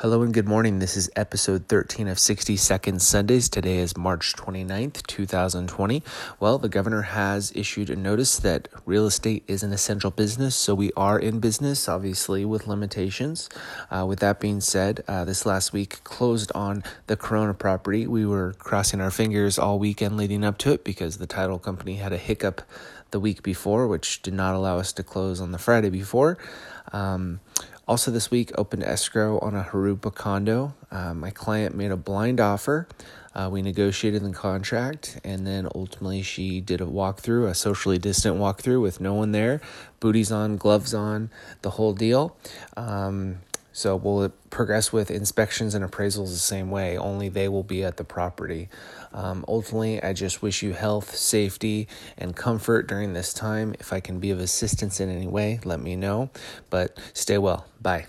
Hello and good morning. This is episode 13 of 60 Second Sundays. Today is March 29th, 2020. Well, the governor has issued a notice that real estate is an essential business, so we are in business, obviously, with limitations. Uh, with that being said, uh, this last week closed on the Corona property. We were crossing our fingers all weekend leading up to it because the title company had a hiccup the week before, which did not allow us to close on the Friday before. Um, also, this week, opened escrow on a Jurupa condo. Uh, my client made a blind offer. Uh, we negotiated the contract, and then ultimately she did a walkthrough, a socially distant walkthrough with no one there, booties on, gloves on, the whole deal. Um, so we'll progress with inspections and appraisals the same way, only they will be at the property. Um, ultimately, I just wish you health, safety, and comfort during this time. If I can be of assistance in any way, let me know. But stay well. Bye.